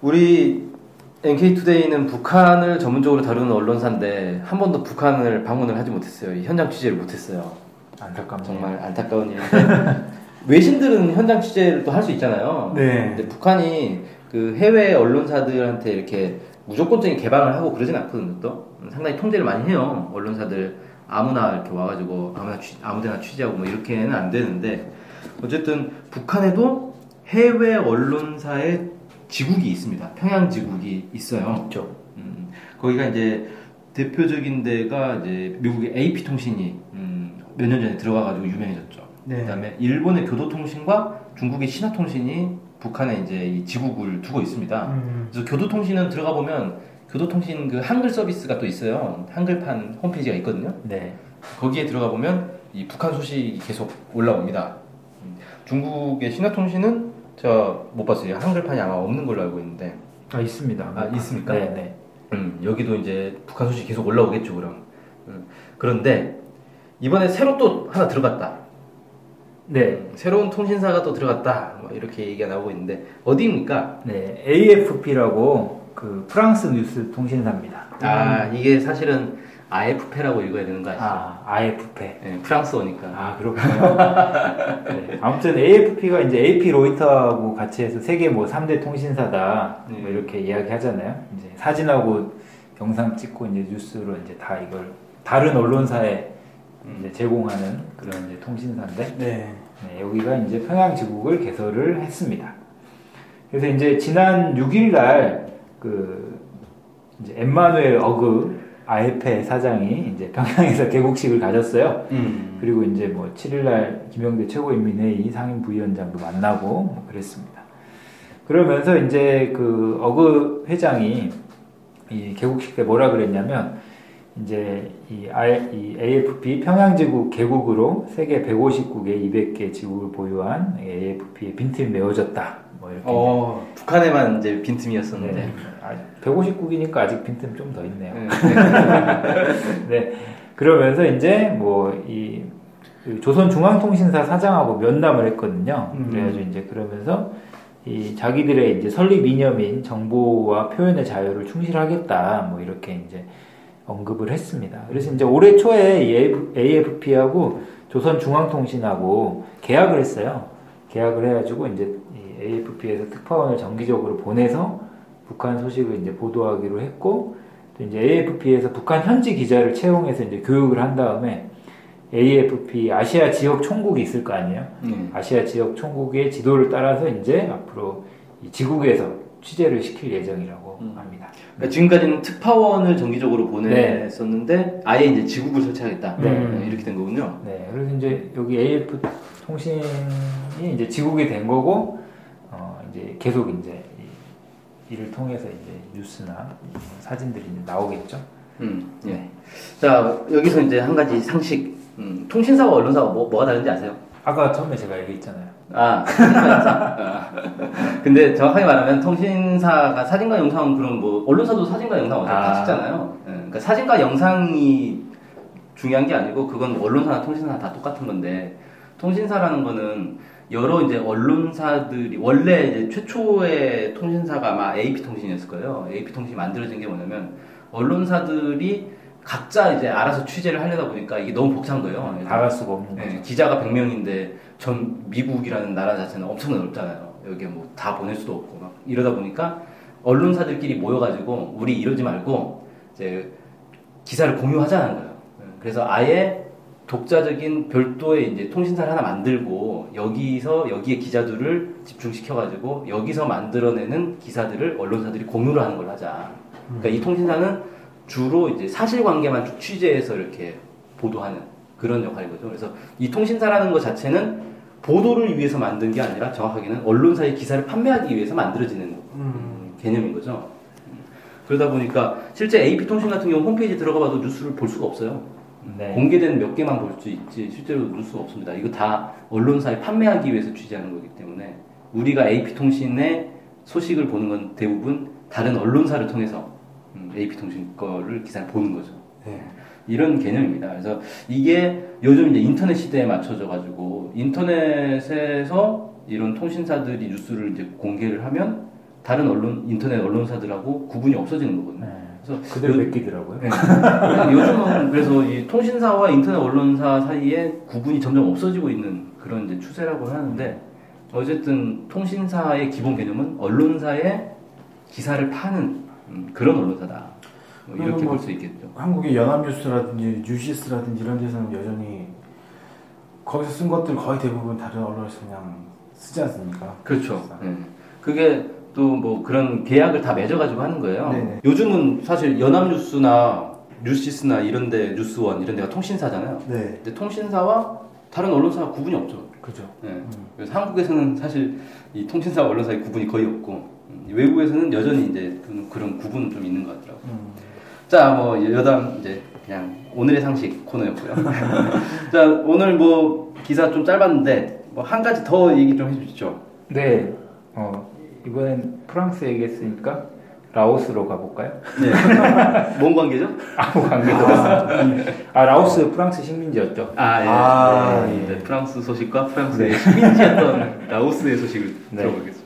우리 NK투데이는 북한을 전문적으로 다루는 언론사인데 한 번도 북한을 방문을 하지 못했어요. 이 현장 취재를 못했어요. 안타깝네요. 정말 안타까운 일인데 외신들은 현장 취재를 또 할 수 있잖아요. 네. 근데 북한이 그 해외 언론사들한테 이렇게 무조건적인 개방을 하고 그러진 않거든요. 또 상당히 통제를 많이 해요. 언론사들 아무나 이렇게 와가지고 아무나 취, 아무데나 취재하고 뭐 이렇게는 안 되는데 어쨌든 북한에도 해외 언론사의 지국이 있습니다. 평양 지국이 있어요. 있죠. 음, 거기가 이제 대표적인 데가 이제 미국의 AP 통신이 음, 몇 년 전에 들어가가지고 유명해졌죠. 네. 그다음에 일본의 교도통신과 중국의 신화통신이 북한에 이제 이 지국을 두고 있습니다. 음, 그래서 교도통신은 들어가 보면 교도통신 그 한글 서비스가 또 있어요. 한글판 홈페이지가 있거든요. 네. 거기에 들어가 보면 이 북한 소식이 계속 올라옵니다. 음, 중국의 신화통신은 저못 봤어요. 한글판이 아마 없는 걸로 알고 있는데 아 있습니다. 아, 있습니까? 네, 네. 음, 여기도 이제 북한 소식이 계속 올라오겠죠, 그럼. 음, 그런데 이번에 새로 또 하나 들어갔다. 네. 음, 새로운 통신사가 또 들어갔다. 뭐 이렇게 얘기가 나오고 있는데 어디입니까? 네. AFP라고 그 프랑스 뉴스 통신사입니다. 아 이게 사실은 AFP라고 읽어야 되는 거 아시죠? 아, AFP. 네, 프랑스어니까. 아, 그렇군요. 네. 아무튼 AFP가 이제 AP 로이터하고 같이 해서 세계 뭐 3대 통신사다. 뭐 네. 이렇게 이야기 하잖아요. 이제 사진하고 영상 찍고 이제 뉴스로 이제 다 이걸 다른 언론사에 이제 제공하는 그런 이제 통신사인데 네. 네, 여기가 이제 평양 지국을 개설을 했습니다. 그래서 이제 지난 6일 날 그 이제 엠마누엘 어그 아에페 사장이 이제 평양에서 개국식을 가졌어요. 음. 그리고 이제 뭐 7일 날 김영대 최고인민회의 상임 부위원장도 만나고 뭐 그랬습니다. 그러면서 이제 그 어그 회장이 이 개국식 때 뭐라 그랬냐면 이제 이, AFP 평양지국 개국으로 세계 150국의 200개 지국을 보유한 AFP의 빈틈이 메워졌다. 뭐 이렇게. 어, 북한에만 이제 빈틈이었었는데. 네. 아, 150국이니까 아직 빈틈 좀 더 있네요. 네. 네. 그러면서 이제 뭐이 그 조선중앙통신사 사장하고 면담을 했거든요. 음. 그래가지고 이제 그러면서 이 자기들의 이제 설립 이념인 정보와 표현의 자유를 충실하겠다. 뭐 이렇게 이제 언급을 했습니다. 그래서 이제 올해 초에 이 AFP하고 조선중앙통신하고 계약을 했어요. 계약을 해가지고 이제 이 AFP에서 특파원을 정기적으로 보내서 북한 소식을 이제 보도하기로 했고 또 이제 AFP에서 북한 현지 기자를 채용해서 이제 교육을 한 다음에 AFP 아시아 지역 총국이 있을 거 아니에요. 네. 아시아 지역 총국의 지도를 따라서 이제 앞으로 이 지국에서 취재를 시킬 예정이라고 음. 합니다. 그러니까 지금까지는 특파원을 정기적으로 보냈었는데 아예 이제 지국을 설치하겠다. 네. 네, 이렇게 된 거군요. 네, 그래서 이제 여기 AF 통신이 이제 지국이 된 거고 어 이제 계속 이제 이, 이를 통해서 이제 뉴스나 사진들이 나오겠죠. 음, 예. 자 여기서 이제 한 가지 상식. 음, 통신사와 언론사가 뭐, 뭐가 다른지 아세요? 아까 처음에 제가 얘기했잖아요. 아. 근데 정확하게 말하면 통신사가 사진과 영상 그런 뭐 언론사도 사진과 영상 어차피 다 아. 찍잖아요. 예, 그러니까 사진과 영상이 중요한 게 아니고 그건 언론사나 통신사나 다 똑같은 건데 통신사라는 거는 여러 이제 언론사들이 원래 이제 최초의 통신사가 아마 AP 통신이었을 거예요. AP 통신이 만들어진 게 뭐냐면 언론사들이 각자 이제 알아서 취재를 하려다 보니까 이게 너무 벅찬 거예요. 그래서 다갈 수가 없는 거죠. 네, 기자가 100명인데 전 미국이라는 나라 자체는 엄청 넓잖아요. 여기에 뭐 다 보낼 수도 없고 막 이러다 보니까 언론사들끼리 모여가지고 우리 이러지 말고 이제 기사를 공유하자는 거예요. 네, 그래서 아예 독자적인 별도의 이제 통신사를 하나 만들고 여기서 여기에 기자들을 집중시켜가지고 여기서 만들어내는 기사들을 언론사들이 공유를 하는 걸 하자. 그러니까 이 통신사는 주로 이제 사실관계만 쭉 취재해서 이렇게 보도하는 그런 역할이거든요. 그래서 이 통신사라는 것 자체는 보도를 위해서 만든 게 아니라 정확하게는 언론사의 기사를 판매하기 위해서 만들어지는 음. 개념인 거죠. 음. 그러다 보니까 실제 AP통신 같은 경우 홈페이지 들어가 봐도 뉴스를 볼 수가 없어요. 네. 공개된 몇 개만 볼 수 있지 실제로 뉴스가 없습니다. 이거 다 언론사에 판매하기 위해서 취재하는 거기 때문에 우리가 AP통신의 소식을 보는 건 대부분 다른 언론사를 통해서 음, AP통신 거를 기사를 보는 거죠. 네. 이런 개념입니다. 그래서 이게 요즘 이제 인터넷 시대에 맞춰져 가지고 인터넷에서 이런 통신사들이 뉴스를 이제 공개를 하면 다른 언론 인터넷 언론사들하고 구분이 없어지는 거거든요. 네. 그래서 그대로 요- 맡기더라고요. 네. 요즘은 그래서 이 통신사와 인터넷 언론사 사이에 구분이 점점 없어지고 있는 그런 이제 추세라고 하는데 어쨌든 통신사의 기본 개념은 언론사의 기사를 파는 음, 그런 언론사다. 뭐 이렇게 뭐- 볼수 있겠죠. 한국의 연합뉴스라든지 뉴시스라든지 이런 데서는 여전히 거기서 쓴 것들 거의 대부분 다른 언론에서 그냥 쓰지 않습니까? 그렇죠. 네. 그게 또 뭐 그런 계약을 다 맺어가지고 하는 거예요. 네네. 요즘은 사실 연합뉴스나 뉴시스나 이런데 뉴스원 이런 데가 통신사잖아요. 네. 근데 통신사와 다른 언론사가 구분이 없죠. 그죠. 네. 그래서 한국에서는 사실 이 통신사 와 언론사의 구분이 거의 없고 음, 외국에서는 여전히 이제 그런, 그런 구분은 좀 있는 것 같더라고요. 음. 자, 뭐 여담 이제 그냥 오늘의 상식 코너였고요. 자, 오늘 뭐 기사 좀 짧았는데 뭐 한 가지 더 얘기 좀 해주시죠. 네. 어, 이번엔 프랑스 얘기했으니까 라오스로 가볼까요? 네. 뭔 관계죠? 아무 관계도 없어요. 아 라오스 프랑스 식민지였죠. 아, 예. 아, 네. 예. 네, 프랑스 소식과 프랑스의 식민지였던 라오스의 소식을 네. 들어보겠습니다.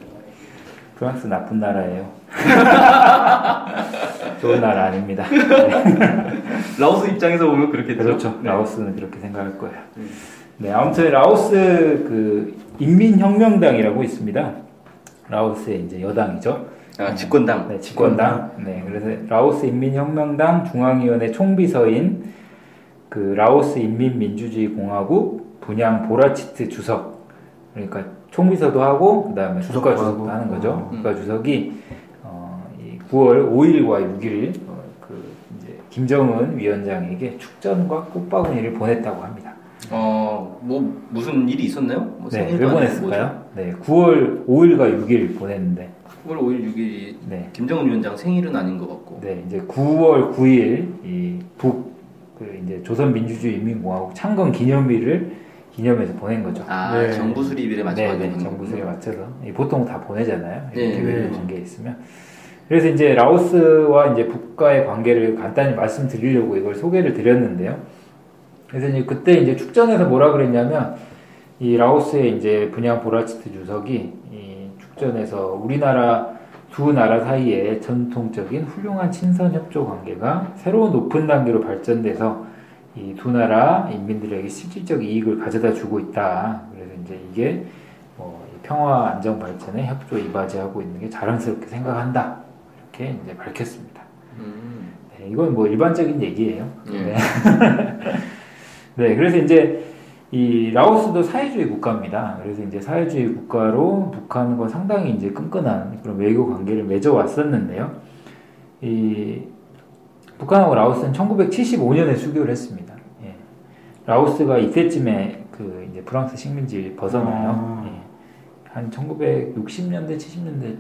프랑스 나쁜 나라예요. 좋은 나라 아닙니다. 라오스 입장에서 보면 그렇겠죠. 그렇죠. 네. 라오스는 그렇게 생각할 거예요. 음. 네, 아무튼 라오스 그 인민혁명당이라고 있습니다. 라오스의 이제 여당이죠. 아, 집권당. 네, 집권당. 네, 그래서 라오스 인민혁명당 중앙위원회 총비서인 그 라오스 인민민주주의 공화국 분냥 보라치트 주석. 그러니까 총비서도 하고 그다음에 국가 주석도. 하는 거죠. 음. 국가 주석이 어, 이 9월 5일과 6일 어, 그 이제 김정은 위원장에게 축전과 꽃바구니를 보냈다고 합니다. 어, 뭐 무슨 일이 있었나요? 뭐 네, 왜 보냈을까요? 네, 9월 5일과 6일 보냈는데, 뭐죠? 9월 5일 6일이 네, 김정은 위원장 생일은 아닌 것 같고. 네, 이제 9월 9일 이 북 그 이제 조선민주주의인민공화국 창건 기념일을 기념해서 보낸 거죠. 아, 네. 정부 수립일에 맞춰 네, 네, 정부술에 맞춰서 이 보통 다 보내잖아요. 네, 이렇게 네. 외교 관계 있으면. 그래서 이제 라오스와 이제 북과의 관계를 간단히 말씀드리려고 이걸 소개를 드렸는데요. 그래서 이제 그때 이제 축전에서 뭐라 그랬냐면 이 라오스의 이제 분양 보라치트 주석이 이 축전에서 우리나라 두 나라 사이에 전통적인 훌륭한 친선 협조 관계가 새로운 높은 단계로 발전돼서 이 두 나라 인민들에게 실질적 이익을 가져다 주고 있다. 그래서 이제 이게 뭐이 평화 안정 발전에 협조 이바지하고 있는 게 자랑스럽게 생각한다. 이렇게 이제 밝혔습니다. 음. 네, 이건 뭐 일반적인 얘기예요. 예. 네. 네, 그래서 이제 이 라오스도 사회주의 국가입니다. 그래서 이제 사회주의 국가로 북한과 상당히 이제 끈끈한 그런 외교 관계를 맺어 왔었는데요. 이 북한하고 라오스는 1975년에 수교를 했습니다. 예. 라오스가 이때쯤에 그 이제 프랑스 식민지 벗어나요. 아. 예. 한 1960년대, 70년대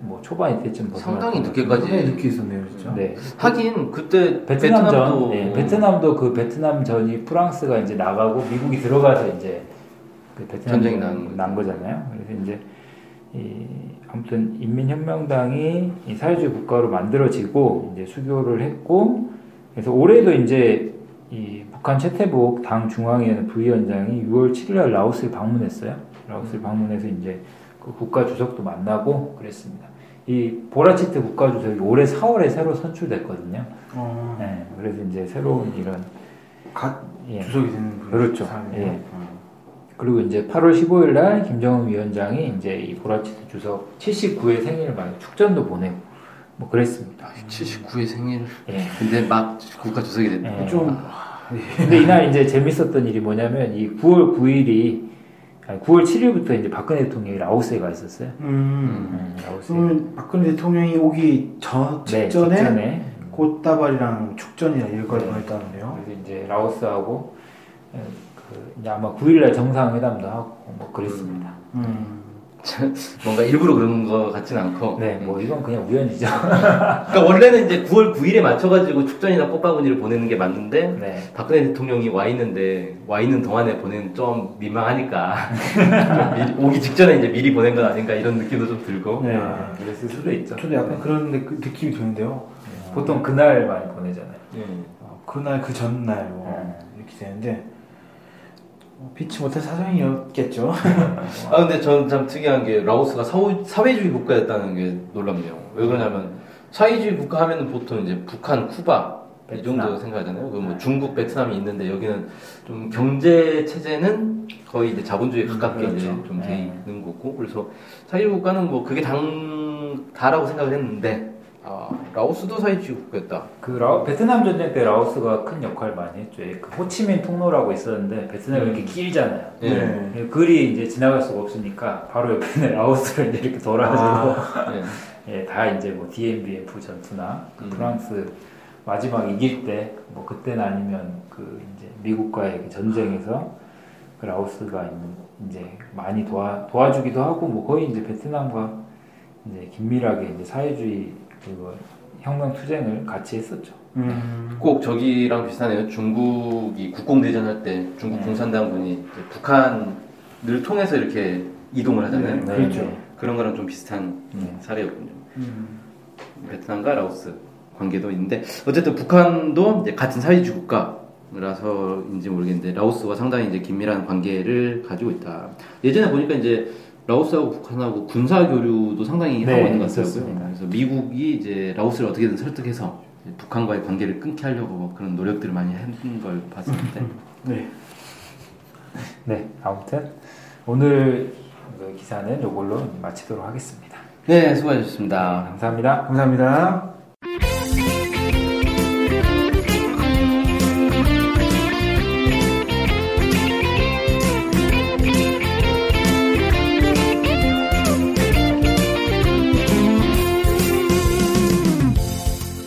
뭐 초반 이때쯤 벗어나. 상당히 늦게까지. 늦게 있었네요, 진짜. 네. 하긴 그때 베트남전, 베트남도 예, 베트남도 그 베트남 전이 프랑스가 이제 나가고 미국이 들어가서 이제 그 베트남 전쟁이 난. 난 거잖아요. 그래서 이제 이 아무튼 인민혁명당이 이 사회주의 국가로 만들어지고 이제 수교를 했고 그래서 올해도 이제 이 북한 최태복 당 중앙위원회 부위원장이 6월 7일 라오스를 방문했어요. 라오스를 방문해서 이제 그 국가 주석도 만나고 그랬습니다. 이 보라치트 국가 주석이 올해 4월에 새로 선출됐거든요. 어, 네, 그래서 이제 새로운 이런 갓 예. 주석이 되는 분 그렇죠. 예. 어. 그리고 이제 8월 15일 날 김정은 위원장이 이제 이 보라치트 주석 79회 생일을 맞아 축전도 보내고 뭐 그랬습니다. 79의 생일. 예. 근데 막 국가 주석이 됐다. 예. 좀 근데 이날 이제 재밌었던 일이 뭐냐면 이 9월 9일이 아니 9월 7일부터 이제 박근혜 대통령이 라오스에 가 있었어요. 음. 음, 라오스에. 그러면 박근혜 대통령이 오기 전 네, 직전에 직전에. 꽃다발이랑 축전이나 이런 걸 네. 보냈다는데요. 그래서 이제 라오스하고 에, 그 이제 아마 9일날 정상회담도 하고 뭐 그랬습니다. 음. 뭔가 일부러 그런 것 같진 않고. 네, 뭐 이건 그냥 우연이죠. 그러니까 원래는 이제 9월 9일에 맞춰가지고 축전이나 꽃바구니를 보내는 게 맞는데 네. 박근혜 대통령이 와 있는데 와 있는 동안에 보내는 좀 민망하니까 좀 오기 직전에 이제 미리 보낸 건 아닌가 이런 느낌도 좀 들고. 네. 아, 그랬을 수도 있죠. 저도 약간 그런 느- 그 느낌이 드는데요. 보통 그날 많이 보내잖아요. 예. 어, 그날 그 전날 뭐 네. 이렇게 되는데 뭐 피치 못할 사정이었겠죠. 아 근데 저는 참 특이한 게 라오스가 사회, 사회주의 국가였다는 게 놀랍네요. 왜 그러냐면 사회주의 국가 하면은 보통 이제 북한, 쿠바 이 정도 베트남. 생각하잖아요. 그뭐 네. 중국, 베트남이 있는데 여기는 좀 경제 체제는 거의 이제 자본주의에 가깝게 음, 이제 그렇죠. 좀돼 네. 있는 거고 그래서 사회주의 국가는 뭐 그게 당 다라고 생각을 했는데 아, 라오스도 사회주의 국가였다. 그 라오, 베트남 전쟁 때 라오스가 큰 역할을 많이 했죠. 그 호치민 통로라고 있었는데 베트남이 이렇게 길잖아요. 예. 네. 그 글이 이제 지나갈 수가 없으니까 바로 옆에 있는 라오스를 이제 이렇게 돌아가지고 예. 예, 다 이제 뭐 DMBF 전투나 그 음. 프랑스 마지막 이길 때 뭐 그때는 아니면 그 이제 미국과의 그 전쟁에서 그 라오스가 이제 많이 도와 도와주기도 하고 뭐 거의 이제 베트남과 이제 긴밀하게 이제 사회주의 그거 혁명 투쟁을 같이 했었죠. 음. 꼭 저기랑 비슷하네요. 중국이 국공대전 할 때 중국 네. 공산당군이 북한을 통해서 이렇게 이동을 하잖아요. 네, 그렇죠. 그런 거랑 좀 비슷한 네. 사례였군요. 음. 베트남과 라오스 관계도 있는데 어쨌든 북한도 이제 같은 사회주의 국가라서인지 모르겠는데 라오스와 상당히 이제 긴밀한 관계를 가지고 있다. 예전에 보니까 이제 라오스하고 북한하고 군사 교류도 상당히 네, 하고 있는 것 같아요. 그래서 미국이 이제 라오스를 어떻게든 설득해서 북한과의 관계를 끊게 하려고 뭐 그런 노력들을 많이 했던 걸 봤었는데 네. 네, 아무튼 오늘 그 기사는 이걸로 마치도록 하겠습니다. 네 수고하셨습니다. 감사합니다. 감사합니다.